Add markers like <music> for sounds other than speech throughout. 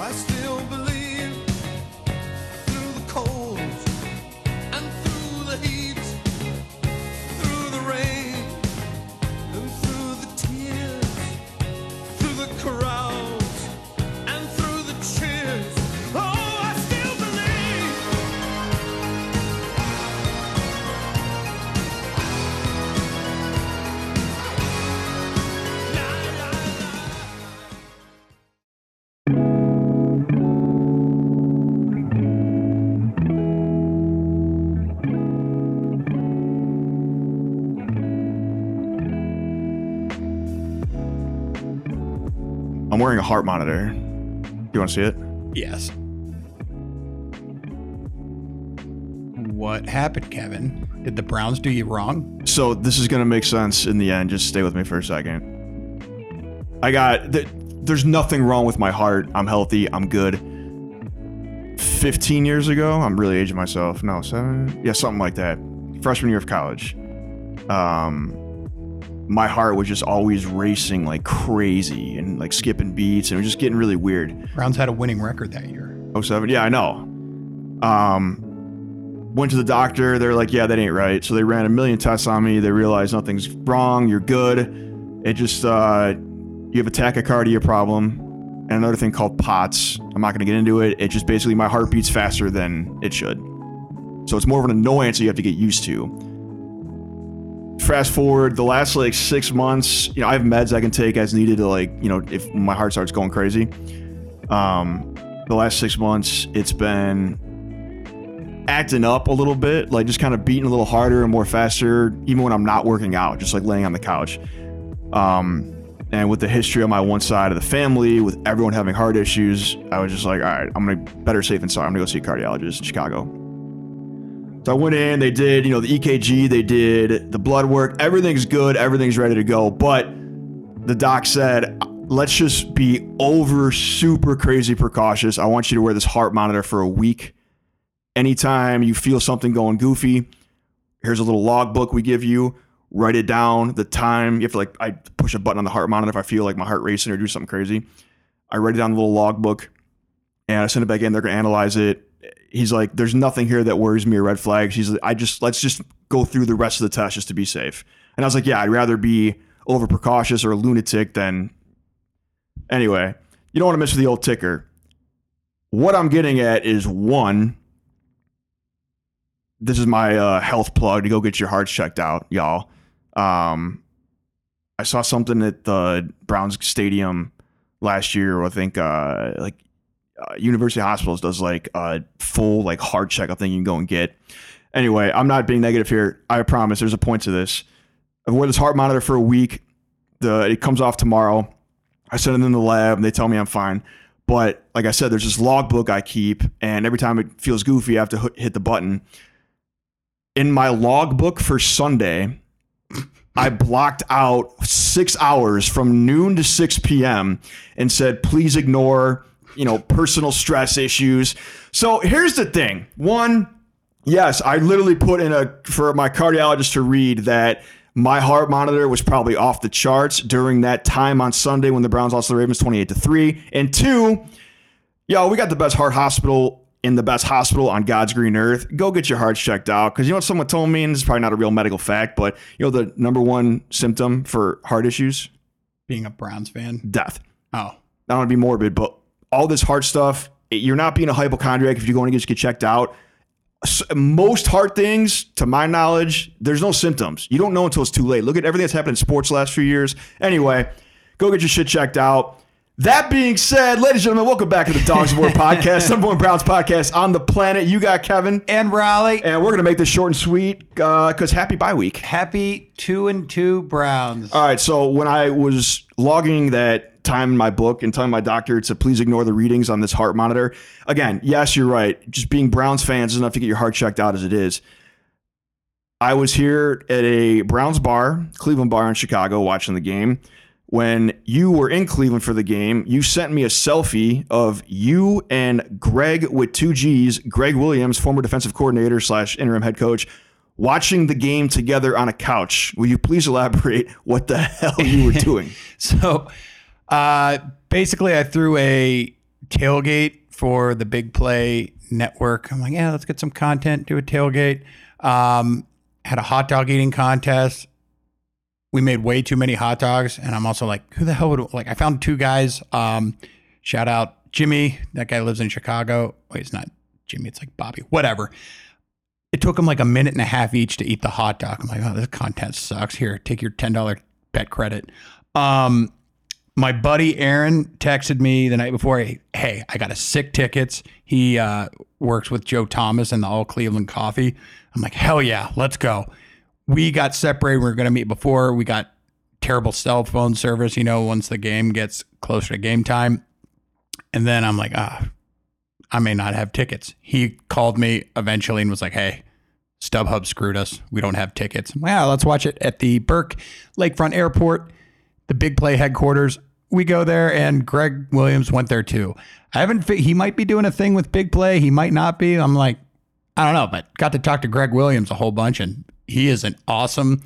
I still believe I'm wearing a heart monitor. Do you want to see it? Yes. What happened, Kevin? Did the Browns do you wrong? So this is gonna make sense in the end. Just stay with me for a second. I got th- there's nothing wrong with my heart. I'm healthy. I'm good. 15 years ago, I'm really aging myself. No, seven, yeah, something like that. Freshman year of college. Um, my heart was just always racing like crazy and like skipping beats and it was just getting really weird. Browns had a winning record that year. 07 yeah i know. Um went to the doctor. They're like yeah that ain't right. So they ran a million tests on me. They realized nothing's wrong. You're good. It just uh you have a tachycardia problem and another thing called POTS. I'm not going to get into it. It just basically my heart beats faster than it should. So it's more of an annoyance that you have to get used to fast forward the last like six months you know i have meds i can take as needed to like you know if my heart starts going crazy. Um the last six months it's been acting up a little bit like just kind of beating a little harder and more faster even when i'm not working out just like laying on the couch. Um and with the history on my one side of the family with everyone having heart issues i was just like all right i'm gonna better safe than sorry. I'm gonna go see a cardiologist in chicago so I went in, they did, you know, the EKG, they did the blood work, everything's good, everything's ready to go. But the doc said, let's just be over super crazy precautious. I want you to wear this heart monitor for a week. Anytime you feel something going goofy, here's a little logbook we give you. Write it down, the time. You have to like, I push a button on the heart monitor if I feel like my heart racing or do something crazy. I write it down in the little logbook and I send it back in. They're going to analyze it. He's like, there's nothing here that worries me or red flags. He's like, I just, let's just go through the rest of the test just to be safe. And I was like, yeah, I'd rather be over precautious or a lunatic than. Anyway, you don't want to mess with the old ticker. What I'm getting at is one, this is my uh, health plug to go get your hearts checked out, y'all. Um, I saw something at the Browns Stadium last year. I think uh, like uh, University Hospitals does like a full like heart checkup thing you can go and get. Anyway, I'm not being negative here. I promise. There's a point to this. I've worn this heart monitor for a week. The it comes off tomorrow. I send it in the lab. And they tell me I'm fine. But like I said, there's this logbook I keep, and every time it feels goofy, I have to hit the button. In my logbook for Sunday, I blocked out six hours from noon to 6 p.m. and said, please ignore, you know, personal stress issues. So here's the thing. One, yes, I literally put in a for my cardiologist to read that my heart monitor was probably off the charts during that time on Sunday when the Browns lost to the Ravens 28 to 3. And two, yo, we got the best heart hospital in the best hospital on God's green earth. Go get your hearts checked out. Because you know what someone told me, and this is probably not a real medical fact, but you know the number one symptom for heart issues? Being a Browns fan. Death. Oh, I don't want to be morbid, but all this heart stuff, you're not being a hypochondriac if you're going to just get checked out. Most heart things, to my knowledge, there's no symptoms. You don't know until it's too late. Look at everything that's happened in sports the last few years. Anyway, go get your shit checked out. That being said, ladies and gentlemen, welcome back to the Dogs of War <laughs> podcast, number one Browns podcast on the planet. You got Kevin, and Rawley. and we're gonna make this short and sweet uh, because happy bye week. Happy two and two Browns. All right. So when I was logging that time in my book and telling my doctor to please ignore the readings on this heart monitor, again, yes, you're right. Just being Browns fans is enough to get your heart checked out as it is. I was here at a Browns bar, Cleveland bar in Chicago, watching the game. When you were in Cleveland for the game, you sent me a selfie of you and Gregg with two G's, Gregg Williams, former defensive coordinator slash interim head coach, watching the game together on a couch. Will you please elaborate what the <laughs> hell you were doing? <laughs> So, uh, basically, I threw a tailgate for the Big Play Network. I'm like, yeah, let's get some content, do a tailgate. Um, had a hot dog eating contest. We made way too many hot dogs, and I'm also like, who the hell would like? I found two guys. Um, shout out Jimmy. That guy lives in Chicago. Wait, it's not Jimmy. It's like Bobby. Whatever. It took them like a minute and a half each to eat the hot dog. I'm like, oh, this content sucks. Here, take your ten dollar bet credit. Um, my buddy Aaron texted me the night before. Hey, I got a sick tickets. He uh, works with Joe Thomas and the All Cleveland Coffee. I'm like, hell yeah, let's go. We got separated. We were going to meet before. We got terrible cell phone service. You know, once the game gets closer to game time, and then I'm like, ah, I may not have tickets. He called me eventually and was like, hey, StubHub screwed us. We don't have tickets. I'm like, Yeah, let's watch it at the Burke Lakefront Airport, the big play headquarters. We go there, and Gregg Williams went there too. I haven't. fi- He might be doing a thing with big play. He might not be. I'm like, I don't know, but got to talk to Gregg Williams a whole bunch, and he is an awesome,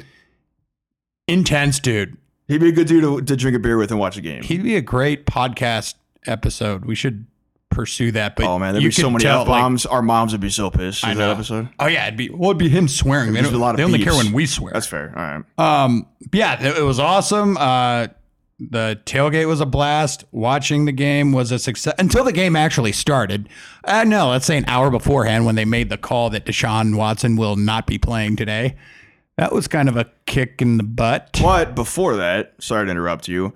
intense dude. He'd be a good dude to, to drink a beer with and watch a game. He'd be a great podcast episode. We should pursue that. But oh man, there'd be so many f like, bombs. Our moms would be so pissed. I know. that episode. Oh yeah, it'd be well, it'd be him swearing. They, There's don't, a lot of they only care when we swear. That's fair. All right. Um, yeah, it, it was awesome. Uh, the tailgate was a blast. Watching the game was a success until the game actually started. Uh, no, let's say an hour beforehand when they made the call that Deshaun Watson will not be playing today. That was kind of a kick in the butt. But before that, sorry to interrupt you.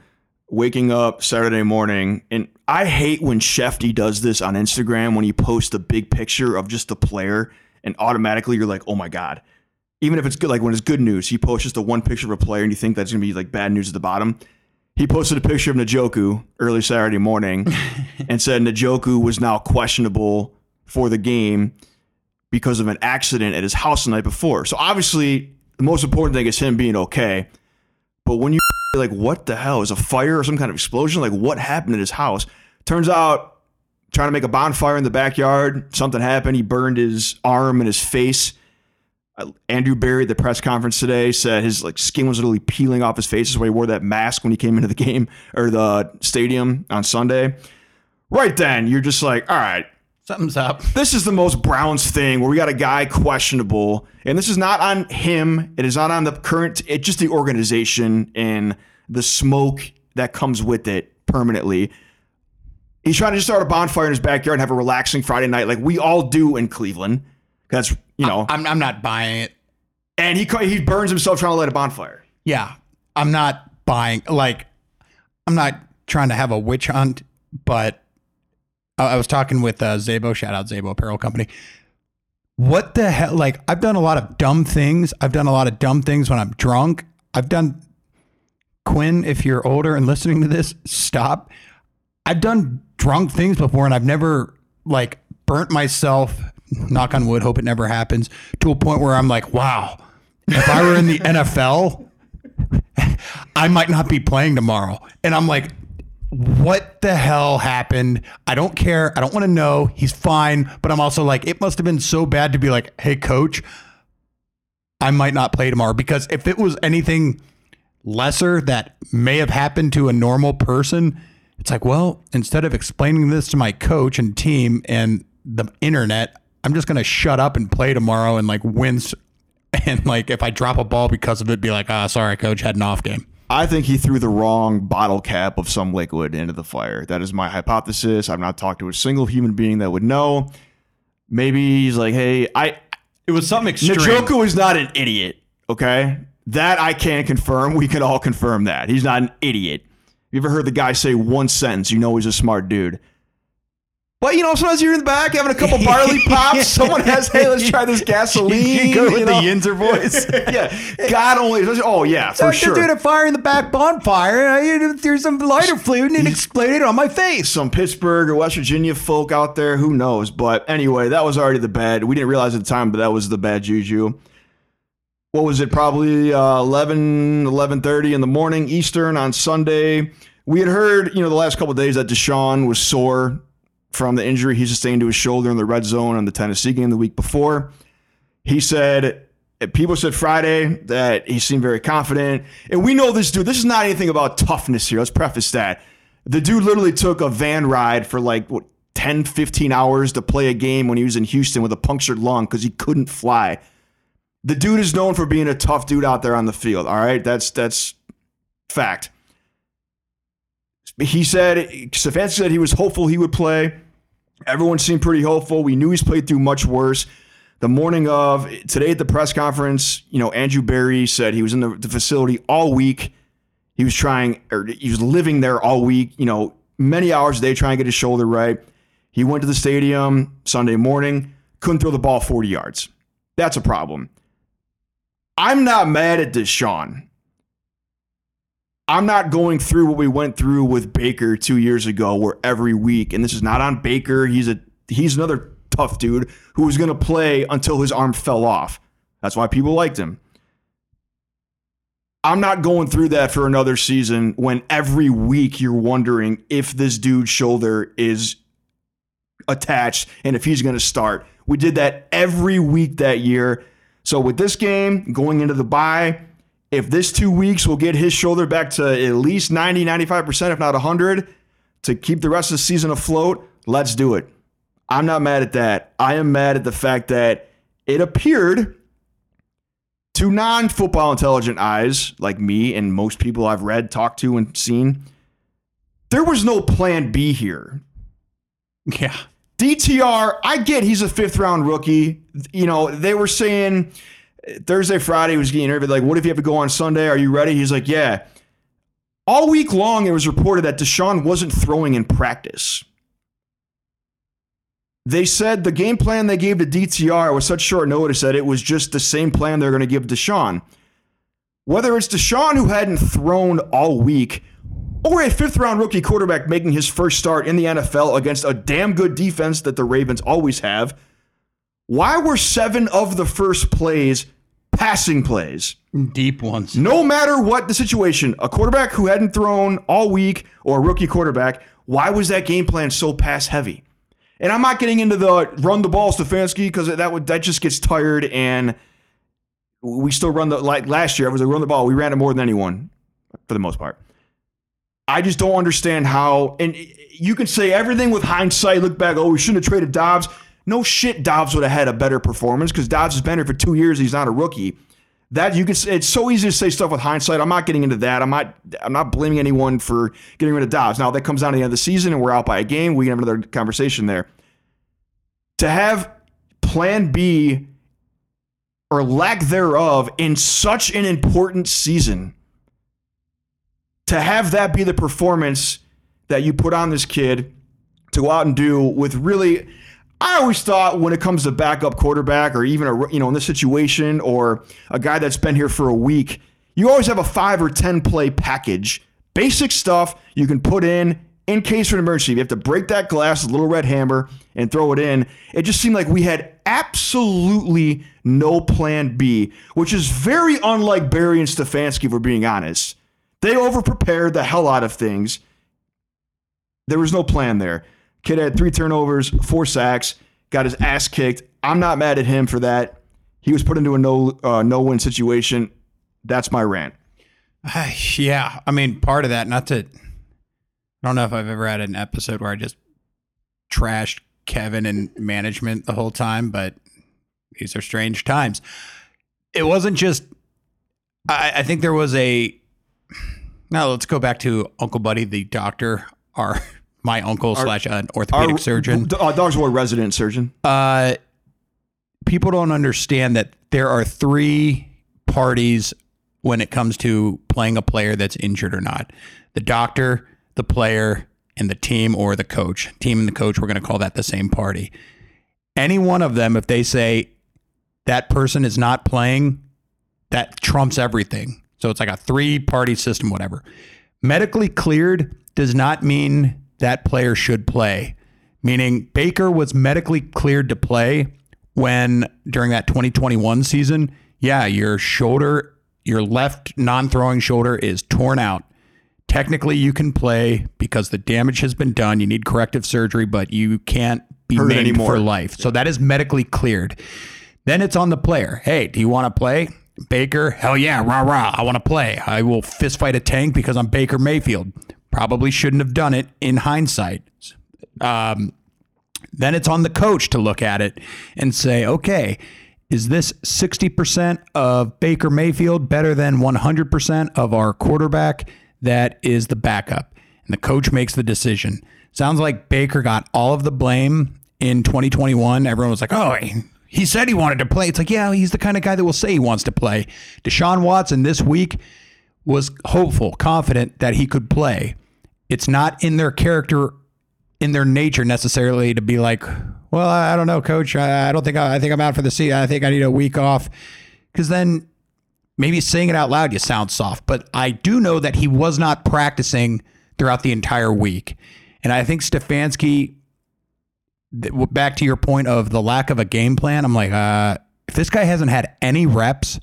Waking up Saturday morning, and I hate when Shefty does this on Instagram when he posts a big picture of just the player, and automatically you're like, oh my god. Even if it's good, like when it's good news, he posts just the one picture of a player, and you think that's gonna be like bad news at the bottom. He posted a picture of Njoku early Saturday morning, <laughs> and said Njoku was now questionable for the game because of an accident at his house the night before. So obviously, the most important thing is him being okay. But when you <laughs> like, what the hell is a fire or some kind of explosion? Like, what happened at his house? Turns out, trying to make a bonfire in the backyard, something happened. He burned his arm and his face. Uh, Andrew Berry at the press conference today said his like skin was literally peeling off his face. That's why he wore that mask when he came into the game or the stadium on Sunday. Right then, you're just like, all right, Something's up. this is the most Browns thing where we got a guy questionable, and this is not on him. It is not on the current. It's just the organization and the smoke that comes with it permanently. He's trying to just start a bonfire in his backyard and have a relaxing Friday night, like we all do in Cleveland. That's you know, I'm, I'm not buying it. and he he burns himself trying to light a bonfire. Yeah, I'm not buying. Like, I'm not trying to have a witch hunt, but I, I was talking with uh, Zabo. Shout out Zabo Apparel Company. What the hell? Like, I've done a lot of dumb things. I've done a lot of dumb things when I'm drunk. I've done. Quinn, if you're older and listening to this, stop. I've done drunk things before, and I've never like burnt myself. Knock on wood. Hope it never happens. To a point where I'm like, wow. If I were in the <laughs> NFL, I might not be playing tomorrow. And I'm like, what the hell happened? I don't care. I don't want to know. He's fine. But I'm also like, it must have been so bad to be like, hey, coach, I might not play tomorrow. Because if it was anything lesser that may have happened to a normal person, it's like, well, instead of explaining this to my coach and team and the internet, I'm just going to shut up and play tomorrow and like win. <laughs> And like, if I drop a ball because of it, be like, ah, sorry, coach, had an off game. I think he threw the wrong bottle cap of some liquid into the fire. That is my hypothesis. I've not talked to a single human being that would know. Maybe he's like, hey, I It was something extreme. Njoku is not an idiot. Okay, that I can confirm. We can all confirm that he's not an idiot. You ever heard the guy say one sentence? You know he's a smart dude. But you know, sometimes you're in the back having a couple <laughs> barley pops. <laughs> Someone has, hey, let's try this gasoline. You go with you the know? Yinzer <laughs> voice. yeah, God only. Oh yeah, for sure. doing a fire in the back bonfire. I threw some lighter fluid and it exploded on my face. some Pittsburgh or West Virginia folk out there. Who knows? But anyway, that was already the bad. We didn't realize at the time, but that was the bad juju. What was it? Probably uh, 11, 11.30 in the morning Eastern on Sunday. We had heard, you know, the last couple days that Deshaun was sore from the injury he sustained to his shoulder in the red zone on the Tennessee game the week before. He said, people said Friday that he seemed very confident. And we know this dude, this is not anything about toughness here. Let's preface that. The dude literally took a van ride for like what 10, 15 hours to play a game when he was in Houston with a punctured lung because he couldn't fly. The dude is known for being a tough dude out there on the field. All right, that's that's fact. He said Stefanski said he was hopeful he would play. Everyone seemed pretty hopeful. We knew he's played through much worse. The morning of today at the press conference, you know, Andrew Berry said he was in the, the facility all week. He was trying, or he was living there all week, you know, many hours a day trying to get his shoulder right. He went to the stadium Sunday morning, couldn't throw the ball 40 yards. That's a problem. I'm not mad at Deshaun. I'm not going through what we went through with Baker two years ago, where every week, and this is not on Baker. He's a he's another tough dude who was going to play until his arm fell off. That's why people liked him. I'm not going through that for another season when every week you're wondering if this dude's shoulder is attached and if he's going to start. We did that every week that year. So with this game going into the bye, if this two weeks will get his shoulder back to at least 90, 95%, if not 100, to keep the rest of the season afloat, let's do it. I'm not mad at that. I am mad at the fact that it appeared to non football intelligent eyes like me and most people I've read, talked to, and seen, there was no plan B here. Yeah. DTR, I get he's a fifth round rookie. You know, they were saying Thursday, Friday was getting interviewed. Like, what if you have to go on Sunday? Are you ready? He's like, yeah. All week long, it was reported that Deshaun wasn't throwing in practice. They said the game plan they gave to DTR was such short notice that it was just the same plan they're going to give Deshaun. Whether it's Deshaun who hadn't thrown all week or a fifth round rookie quarterback making his first start in the NFL against a damn good defense that the Ravens always have, why were seven of the first plays passing plays? Deep ones. No matter what the situation, a quarterback who hadn't thrown all week or a rookie quarterback, why was that game plan so pass heavy? And I'm not getting into the run the ball Stefanski because that would that just gets tired and we still run the like last year I was a run the ball. We ran it more than anyone for the most part. I just don't understand how and you can say everything with hindsight, look back, oh, we shouldn't have traded Dobbs. No shit, Dobbs would have had a better performance because Dobbs has been here for two years. He's not a rookie. That you can. say- It's so easy to say stuff with hindsight. I'm not getting into that. I'm not. I'm not blaming anyone for getting rid of Dobbs. Now that comes down to the end of the season and we're out by a game. We can have another conversation there. To have Plan B or lack thereof in such an important season, to have that be the performance that you put on this kid to go out and do with really I always thought when it comes to backup quarterback or even a you know in this situation or a guy that's been here for a week, you always have a 5 or 10 play package. Basic stuff you can put in in case of an emergency. You have to break that glass with a little red hammer and throw it in. It just seemed like we had absolutely no plan B, which is very unlike Berry and Stefanski, if we're being honest. They overprepared the hell out of things. There was no plan there. Kid had three turnovers, four sacks, got his ass kicked. I'm not mad at him for that. He was put into a no uh, no win situation. That's my rant. <sighs> yeah. I mean, part of that, not to, I don't know if I've ever had an episode where I just trashed Kevin and management the whole time, but these are strange times. It wasn't just, I, I think there was a, now let's go back to Uncle Buddy, the doctor, our, my uncle slash an orthopedic Our- surgeon. Uh, Dogs War resident surgeon. uh, people don't understand that there are three parties when it comes to playing a player that's injured or not the doctor, the player, and the team or the coach. Team and the coach, we're going to call that the same party. Any one of them, if they say that person is not playing, that trumps everything. So it's like a three party system, whatever. Medically cleared does not mean that player should play. Meaning Baker was medically cleared to play when during that 2021 season, yeah, your shoulder, your left non throwing shoulder is torn out. Technically, you can play because the damage has been done. You need corrective surgery, but you can't be Hurt maimed anymore. for life. So that is medically cleared. Then it's on the player. Hey, do you want to play? Baker, hell yeah, rah rah. I want to play. I will fist fight a tank because I'm Baker Mayfield. Probably shouldn't have done it in hindsight. Um, then it's on the coach to look at it and say, okay, is this 60% of Baker Mayfield better than 100% of our quarterback that is the backup? And the coach makes the decision. Sounds like Baker got all of the blame in 2021. Everyone was like, oh, he- he said he wanted to play. It's like, yeah, he's the kind of guy that will say he wants to play. Deshaun Watson this week was hopeful, confident that he could play. It's not in their character, in their nature necessarily to be like, well, I don't know, coach. I I don't think I, I think I'm out for the season. I think I need a week off. Because then maybe saying it out loud, you sound soft. But I do know that he was not practicing throughout the entire week. And I think Stefanski, back to your point of the lack of a game plan, I'm like, uh, if this guy hasn't had any reps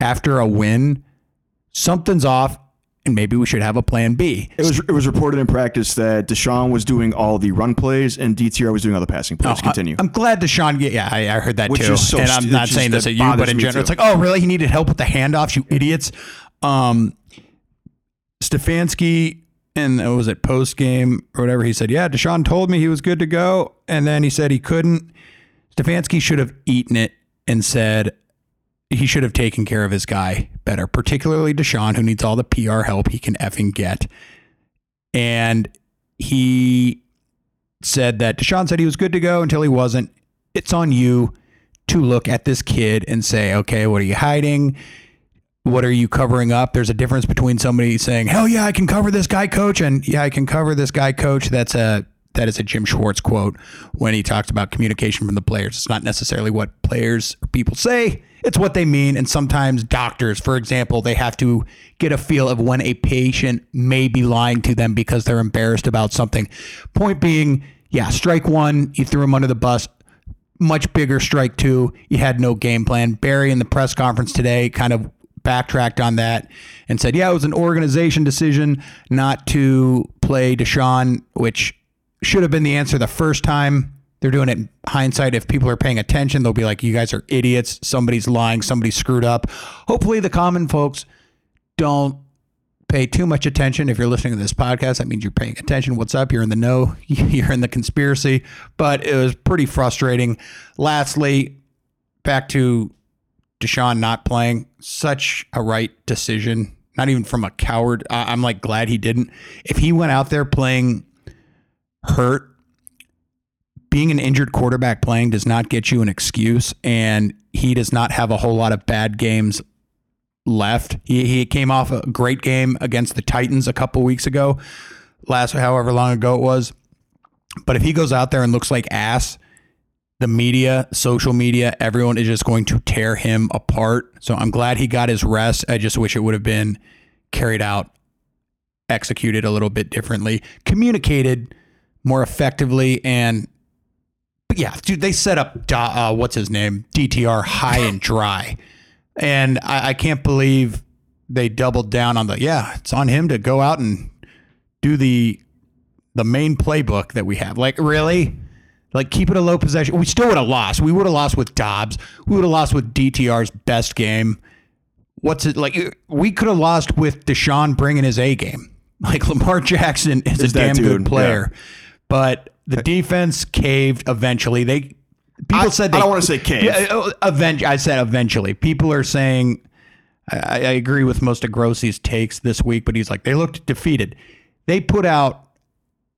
after a win, something's off, and maybe we should have a plan B. It was it was reported in practice that Deshaun was doing all the run plays and DTR was doing all the passing plays. Continue. I'm glad Deshaun. Yeah, I, I heard that Which too. so and I'm not saying this at you, but in general, it's like, oh, really? He needed help with the handoffs, you idiots. Um, Stefanski and was it post game or whatever? He said, yeah, Deshaun told me he was good to go, and then he said he couldn't. Stefanski should have eaten it and said he should have taken care of his guy better, particularly Deshaun, who needs all the PR help he can effing get. And he said that Deshaun said he was good to go until he wasn't. It's on you to look at this kid and say, okay, what are you hiding? What are you covering up? There's a difference between somebody saying, "Hell yeah, I can cover this guy, coach," and "Yeah, I can cover this guy, coach." That's a that is a Jim Schwartz quote when he talks about communication from the players. It's not necessarily what players or people say; it's what they mean. And sometimes doctors, for example, they have to get a feel of when a patient may be lying to them because they're embarrassed about something. Point being, yeah, strike one, you threw him under the bus much bigger strike two. You had no game plan. Berry in the press conference today kind of backtracked on that and said, yeah, it was an organization decision not to play Deshaun, which should have been the answer the first time. They're doing it in hindsight. If people are paying attention, they'll be like, you guys are idiots. Somebody's lying. Somebody screwed up. Hopefully, the common folks don't pay too much attention. If you're listening to this podcast, that means you're paying attention. What's up? You're in the know. <laughs> You're in the conspiracy. But it was pretty frustrating. Lastly, back to Deshaun not playing. Such a right decision. Not even from a coward. I- I'm like glad he didn't. If he went out there playing hurt, being an injured quarterback playing does not get you an excuse. And he does not have a whole lot of bad games left. He, he came off a great game against the Titans a couple weeks ago, last however long ago it was. But if he goes out there and looks like ass, the media, social media, everyone is just going to tear him apart. So I'm glad he got his rest. I just wish it would have been carried out, executed a little bit differently, communicated more effectively, and yeah, dude, they set up uh, what's his name, DTR, high and <laughs> dry, and I, I can't believe they doubled down on the yeah. It's on him to go out and do the the main playbook that we have. Like really, like keep it a low possession. We still would have lost. We would have lost with Dobbs. We would have lost with DTR's best game. What's it like? We could have lost with Deshaun bringing his A game. <laughs> Like Lamar Jackson is, Is a damn good player, but the defense caved eventually. They people I- said I they, don't wanna say cave. Yeah, uh, event, I said eventually. People are saying I, I agree with most of Grossi's takes this week, but he's like they looked defeated. They put out.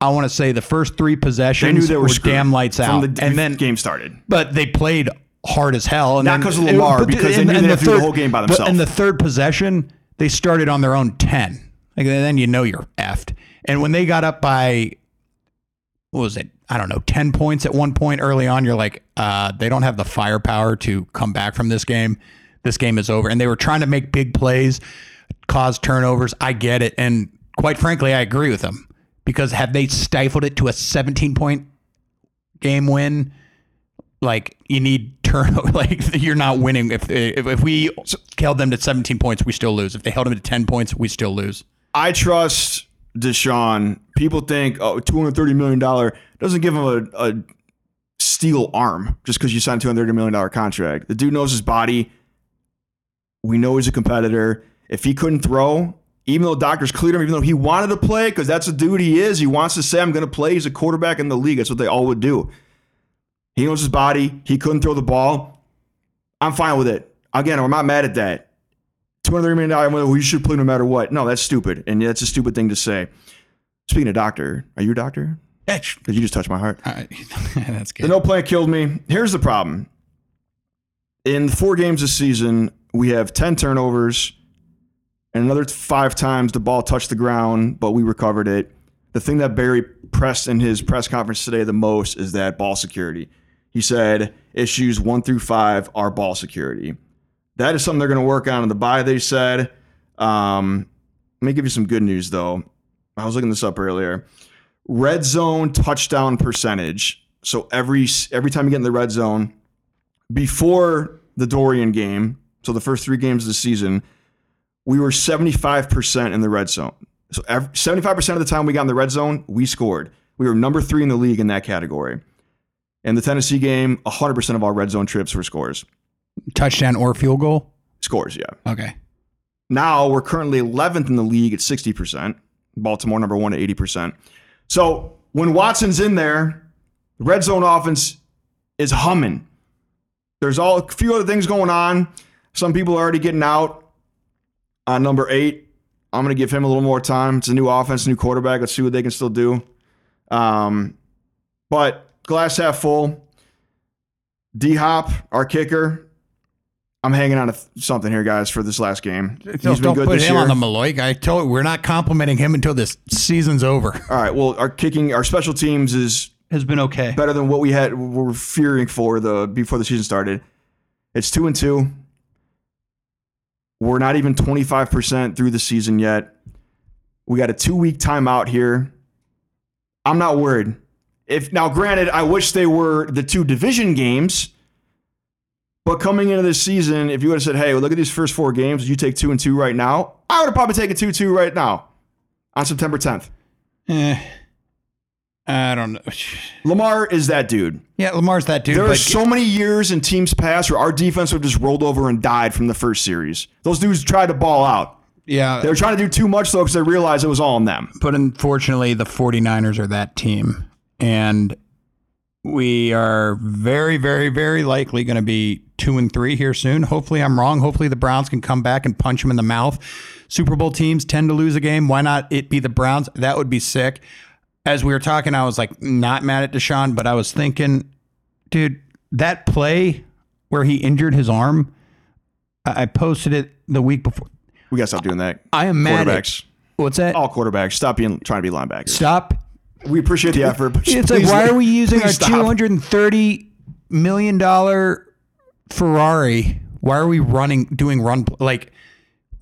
I want to say the first three possessions They knew they were screwed damn lights out, the and then game started. but they played hard as hell. And Not 'cause of Lamar, but because they in- knew have to do the whole game by But themselves. in the third possession, they started on their own ten. Like then you know you're effed. And when they got up by what was it? I don't know, ten points at one point early on. You're like, uh, they don't have the firepower to come back from this game. This game is over. And they were trying to make big plays, cause turnovers. I get it, and quite frankly, I agree with them because have they stifled it to a 17 point game win, like you need turnover. <laughs> Like you're not winning if if, if we held them to 17 points, we still lose. If they held them to 10 points, we still lose. I trust Deshaun. People think, oh, $230 million doesn't give him a, a steel arm just because you signed a $230 million contract. The dude knows his body. We know he's a competitor. If he couldn't throw, even though doctors cleared him, even though he wanted to play, because that's the dude he is. He wants to say, I'm going to play. He's a quarterback in the league. That's what they all would do. He knows his body. He couldn't throw the ball. I'm fine with it. Again, I'm not mad at that. $230 million, well, you should play no matter what. No, that's stupid. And that's a stupid thing to say. Speaking of doctor, are you a doctor? Because you just touched my heart. <laughs> That's The no play killed me. Here's the problem. In four games this season, we have 10 turnovers and another five times the ball touched the ground, but we recovered it. The thing that Berry pressed in his press conference today the most is that ball security. He said issues one through five are ball security. That is something they're going to work on in the bye, they said. Um, let me give you some good news, though. I was looking this up earlier red zone touchdown percentage. So every every time you get in the red zone, before the Dorian game, so the first three games of the season, we were 75% in the red zone. So every, 75% of the time we got in the red zone, we scored. We were number three in the league in that category. In the Tennessee game, 100% of all red zone trips were scores. Touchdown or field goal. Scores, yeah. Okay. Now we're currently 11th in the league at 60%. Baltimore number one at 80%. So when Watson's in there, the red zone offense is humming. There's all a few other things going on. Some people are already getting out on number eight. I'm going to give him a little more time. It's a new offense, new quarterback. Let's see what they can still do. Um, but glass half full. D Hop, our kicker. I'm hanging on to th- something here, guys, for this last game. He's Don't, been good put this him year. on the Malloy guy. Told you, we're not complimenting him until this season's over. All right. Well, our kicking, our special teams is Has been okay. better than what we had we were fearing for the before the season started. It's two and two. We're not even 25% through the season yet. We got a two week timeout here. I'm not worried. If now, granted, I wish they were the two division games. But coming into this season, if you would have said, "Hey, look at these first four games, you take two and two right now," I would have probably taken two two right now on September 10th. Eh, I don't know. <sighs> Lamar is that dude. Yeah, Lamar's that dude. There are so many years in teams past where our defense would have just rolled over and died from the first series. Those dudes tried to ball out. yeah, They were trying to do too much though because they realized it was all on them. but unfortunately, the 49ers are that team. And we are very, very, very likely going to be two and three here soon. Hopefully, I'm wrong. Hopefully, the Browns can come back and punch them in the mouth. Super Bowl teams tend to lose a game. Why not it be the Browns? That would be sick. As we were talking, I was like, not mad at Deshaun, but I was thinking, dude, that play where he injured his arm, I posted it the week before. We gotta stop doing that. I am mad at what's that? all quarterbacks, stop being trying to be linebackers. Stop We appreciate the effort. But It's <laughs> like, why are we <laughs> using our stop. two hundred and thirty million dollar Ferrari? Why are we running, doing run like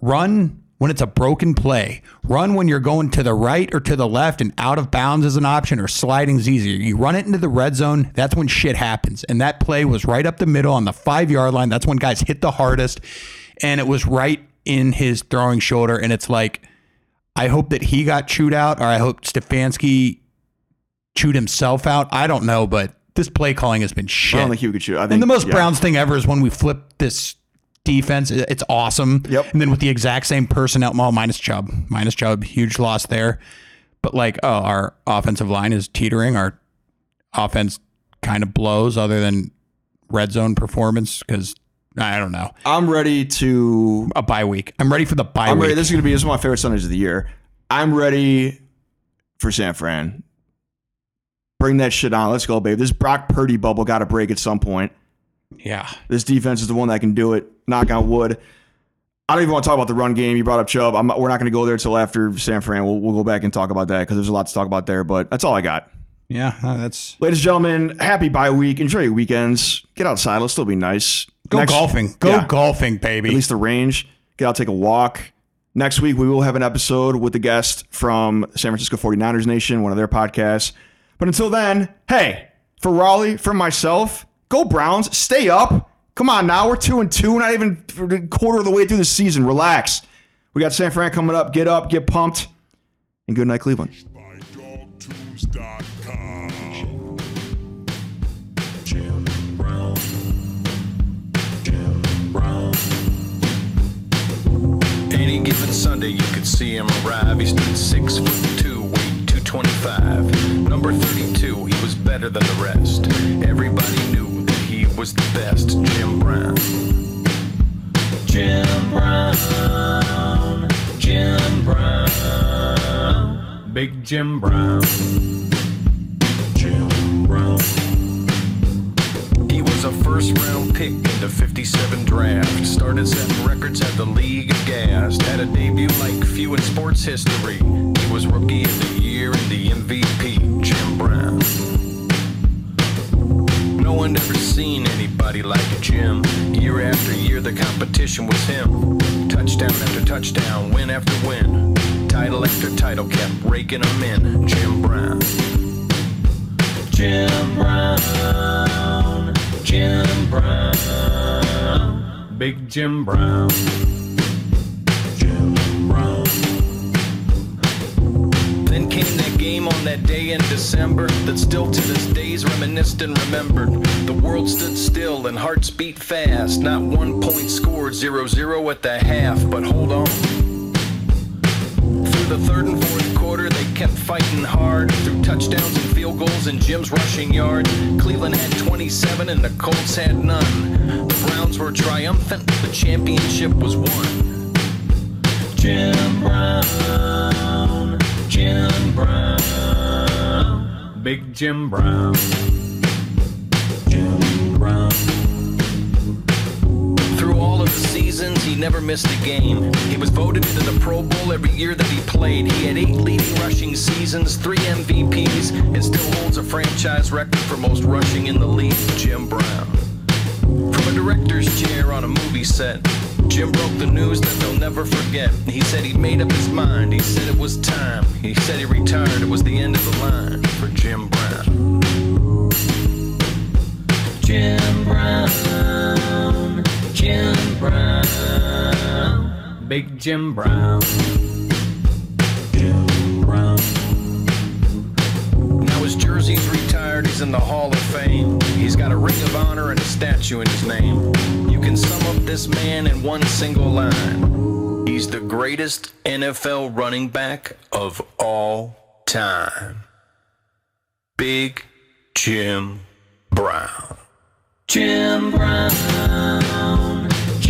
run when it's a broken play? Run when you're going to the right or to the left, and out of bounds is an option, or sliding's easier. You run it into the red zone. That's when shit happens. And that play was right up the middle on the five yard line. That's when guys hit the hardest, and it was right in his throwing shoulder. And it's like, I hope that he got chewed out, or I hope Stefanski chewed himself out. I don't know, but this play calling has been shit. I don't think he could shoot. I think and the most yeah. Browns thing ever is when we flip this defense. It's awesome. Yep. And then with the exact same personnel, well, minus Chubb, minus Chubb, huge loss there. But like, oh, our offensive line is teetering. Our offense kind of blows, other than red zone performance, because I don't know I'm ready to. a bye week. I'm ready for the bye I'm week. ready. This is gonna be this is one of my favorite Sundays of the year. I'm ready for San Fran. Bring that shit on. Let's go, babe. This Brock Purdy bubble got to break at some point. yeah. This defense is the one that can do it. Knock on wood. I don't even want to talk about the run game. You brought up Chubb. I'm we're not going to go there until after San Fran. We'll, we'll go back and talk about that because there's a lot to talk about there. But that's all I got. Yeah. that's Ladies and gentlemen, happy bye week. Enjoy your weekends. Get outside. Let's still be nice. go Next- golfing. Go Yeah. golfing, baby. At least the range. Get out, take a walk. Next week, we will have an episode with the guest from San Francisco 49ers Nation, one of their podcasts. But until then, hey, for Rawley, for myself, go Browns. Stay up. Come on now. We're two and two, not even quarter of the way through the season. Relax. We got San Fran coming up. Get up, get pumped. And good night, Cleveland. Any given. Sunday you could see him arrive. He stood six foot two, weighed 225. Number 32, he was better than the rest. Everybody knew that he was the best. Jim Brown. Jim Brown. Jim Brown. Big Jim Brown. Pick in the 57 draft. Started setting records at the league aghast. Had a debut like few in sports history. He was rookie of the year and the MVP, Jim Brown. No one ever seen anybody like Jim. Year after year, the competition was him. Touchdown after touchdown, win after win. Title after title kept raking them in. Jim Brown. Jim Brown. Jim Brown. Big Jim Brown. Jim Brown. Then came that game on that day in December that still to this day is reminisced and remembered. The world stood still and hearts beat fast. Not one point scored, 0 0 at the half. But hold on. Through the third and fourth quarter, they kept fighting hard. Through touchdowns and field goals and Jim's rushing yard. Cleveland had 27 and the Colts had none. The Browns were triumphant, the championship was won. Jim Brown, Jim Brown, Big Jim Brown, seasons, he never missed a game. He was voted into the Pro Bowl every year that he played. He had eight leading rushing seasons, three MVPs, and still holds a franchise record for most rushing in the league. Jim Brown. From a director's chair on a movie set, Jim broke the news that they'll never forget. He said he made up his mind. He said it was time. He said he retired. It was the end of the line for Jim Brown. Big Jim Brown. Jim. Now his jersey's retired, he's in the Hall of Fame. He's got a ring of honor and a statue in his name. You can sum up this man in one single line. He's the greatest NFL running back of all time. Big Jim Brown. Jim Brown.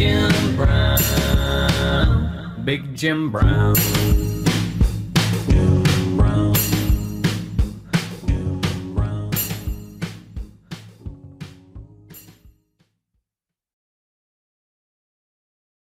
Jim Brown. Big Jim Brown.